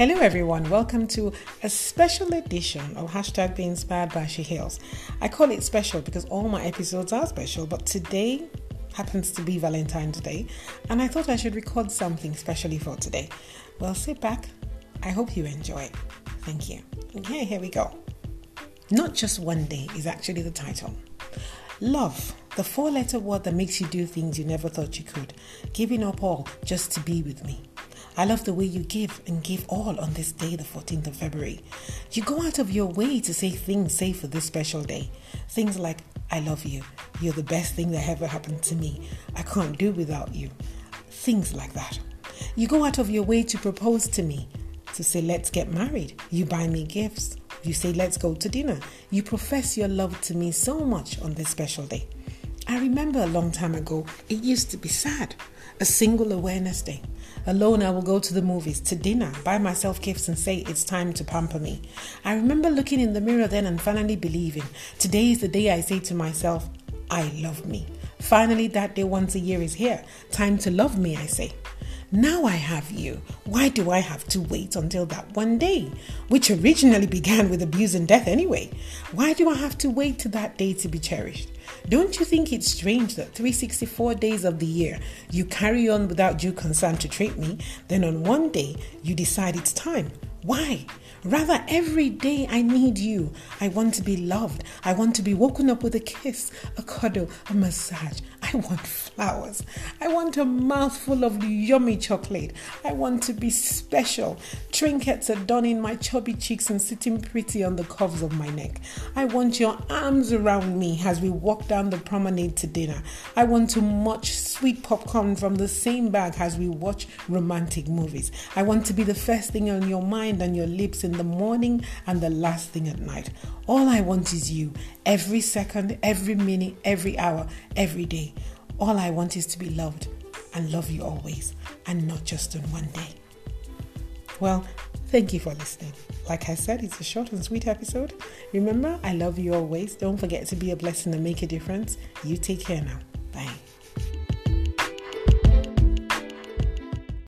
Hello, everyone. Welcome to a special edition of Hashtag Be Inspired by She Heals. I call it special because all my episodes are special, but today happens to be Valentine's Day, and I thought I should record something specially for today. Well, sit back. I hope you enjoy. Thank you. Okay, here we go. Not just one day is actually the title. Love, the four letter word that makes you do things you never thought you could, giving up all just to be with me. I love the way you give and give all on this day, the 14th of February. You go out of your way to say things say for this special day. Things like, I love you. You're the best thing that ever happened to me. I can't do without you. Things like that. You go out of your way to propose to me, to say, let's get married. You buy me gifts. You say, let's go to dinner. You profess your love to me so much on this special day. I remember a long time ago, it used to be sad. A single awareness day. Alone, I will go to the movies, to dinner, buy myself gifts, and say it's time to pamper me. I remember looking in the mirror then and finally believing today is the day I say to myself, I love me. Finally, that day once a year is here. Time to love me, I say. Now I have you. Why do I have to wait until that one day, which originally began with abuse and death anyway? Why do I have to wait to that day to be cherished? Don't you think it's strange that 364 days of the year you carry on without due concern to treat me, then on one day you decide it's time? Why? Rather, every day I need you. I want to be loved. I want to be woken up with a kiss, a cuddle, a massage. I want flowers. I want a mouthful of yummy chocolate. I want to be special. Trinkets adorning my chubby cheeks and sitting pretty on the curves of my neck. I want your arms around me as we walk down the promenade to dinner. I want to munch sweet popcorn from the same bag as we watch romantic movies. I want to be the first thing on your mind and your lips in the morning and the last thing at night. All I want is you every second, every minute, every hour, every day. All I want is to be loved and love you always and not just on one day. Well, thank you for listening. Like I said, it's a short and sweet episode. Remember, I love you always. Don't forget to be a blessing and make a difference. You take care now. Bye.